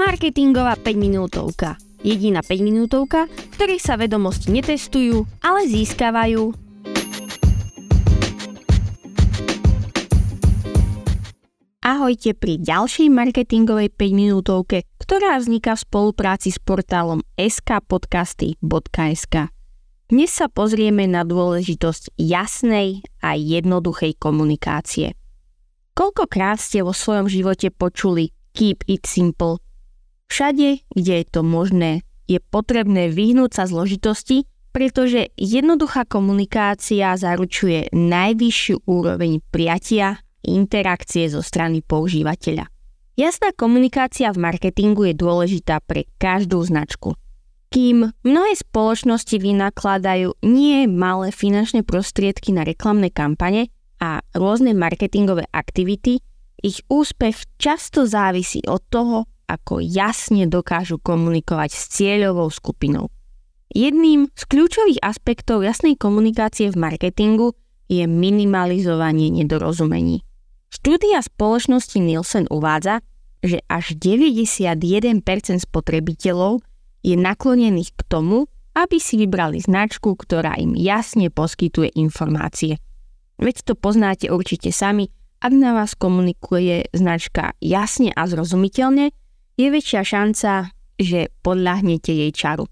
Marketingová 5 minútovka. Jediná 5 minútovka, v ktorej sa vedomosti netestujú, ale získavajú. Ahojte pri ďalšej marketingovej 5 minútovke, ktorá vzniká v spolupráci s portálom skpodcasty.sk. Dnes sa pozrieme na dôležitosť jasnej a jednoduchej komunikácie. Koľkokrát ste vo svojom živote počuli keep it simple – Všade, kde je to možné, je potrebné vyhnúť sa zložitosti, pretože jednoduchá komunikácia zaručuje najvyššiu úroveň prijatia interakcie zo strany používateľa. Jasná komunikácia v marketingu je dôležitá pre každú značku. Kým mnohé spoločnosti vynakladajú nie malé finančné prostriedky na reklamné kampane a rôzne marketingové aktivity, ich úspech často závisí od toho, ako jasne dokážu komunikovať s cieľovou skupinou. Jedným z kľúčových aspektov jasnej komunikácie v marketingu je minimalizovanie nedorozumení. Štúdia spoločnosti Nielsen uvádza, že až 91% spotrebiteľov je naklonených k tomu, aby si vybrali značku, ktorá im jasne poskytuje informácie. Veď to poznáte určite sami, ak na vás komunikuje značka jasne a zrozumiteľne, je väčšia šanca, že podľahnete jej čaru.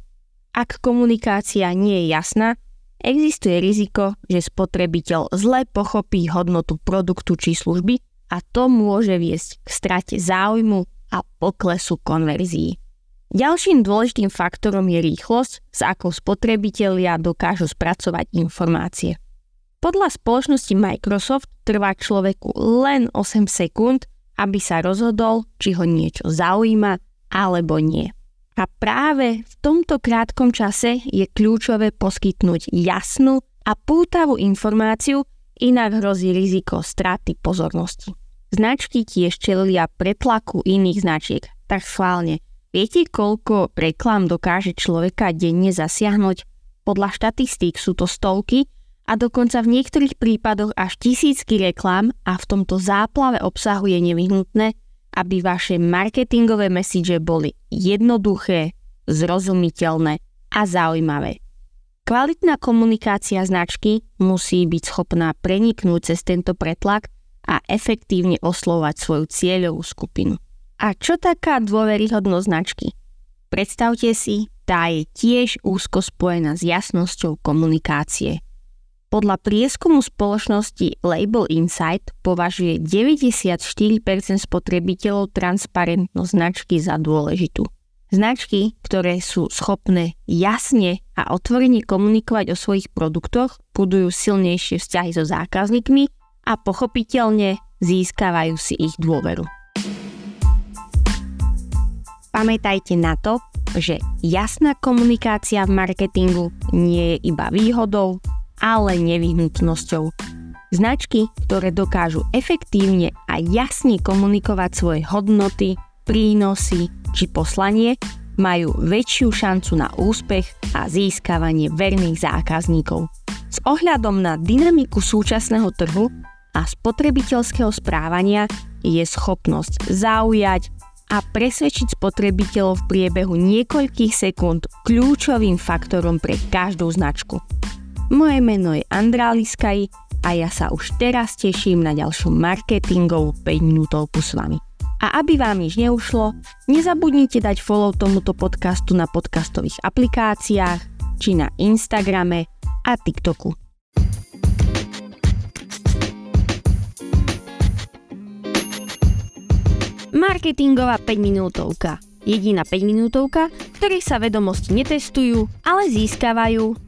Ak komunikácia nie je jasná, existuje riziko, že spotrebiteľ zle pochopí hodnotu produktu či služby a to môže viesť k strate záujmu a poklesu konverzií. Ďalším dôležitým faktorom je rýchlosť, s akou spotrebitelia dokážu spracovať informácie. Podľa spoločnosti Microsoft trvá človeku len 8 sekúnd, aby sa rozhodol, či ho niečo zaujíma alebo nie. A práve v tomto krátkom čase je kľúčové poskytnúť jasnú a pútavú informáciu, inak hrozí riziko straty pozornosti. Značky tiež čelia pretlaku iných značiek, tak schválne. Viete, koľko reklám dokáže človeka denne zasiahnuť? Podľa štatistík sú to stovky a dokonca v niektorých prípadoch až tisícky reklám a v tomto záplave obsahu je nevyhnutné, aby vaše marketingové message boli jednoduché, zrozumiteľné a zaujímavé. Kvalitná komunikácia značky musí byť schopná preniknúť cez tento pretlak a efektívne oslovať svoju cieľovú skupinu. A čo taká dôveryhodnosť značky? Predstavte si, tá je tiež úzko spojená s jasnosťou komunikácie – podľa prieskumu spoločnosti Label Insight považuje 94% spotrebiteľov transparentnosť značky za dôležitú. Značky, ktoré sú schopné jasne a otvorene komunikovať o svojich produktoch, budujú silnejšie vzťahy so zákazníkmi a pochopiteľne získavajú si ich dôveru. Pamätajte na to, že jasná komunikácia v marketingu nie je iba výhodou, ale nevyhnutnosťou. Značky, ktoré dokážu efektívne a jasne komunikovať svoje hodnoty, prínosy či poslanie, majú väčšiu šancu na úspech a získavanie verných zákazníkov. S ohľadom na dynamiku súčasného trhu a spotrebiteľského správania je schopnosť zaujať a presvedčiť spotrebiteľov v priebehu niekoľkých sekúnd kľúčovým faktorom pre každú značku. Moje meno je Andrá Liskaj a ja sa už teraz teším na ďalšiu marketingovú 5 minútovku s vami. A aby vám nič neušlo, nezabudnite dať follow tomuto podcastu na podcastových aplikáciách, či na Instagrame a TikToku. Marketingová 5 minútovka. Jediná 5 minútovka, ktorej sa vedomosti netestujú, ale získavajú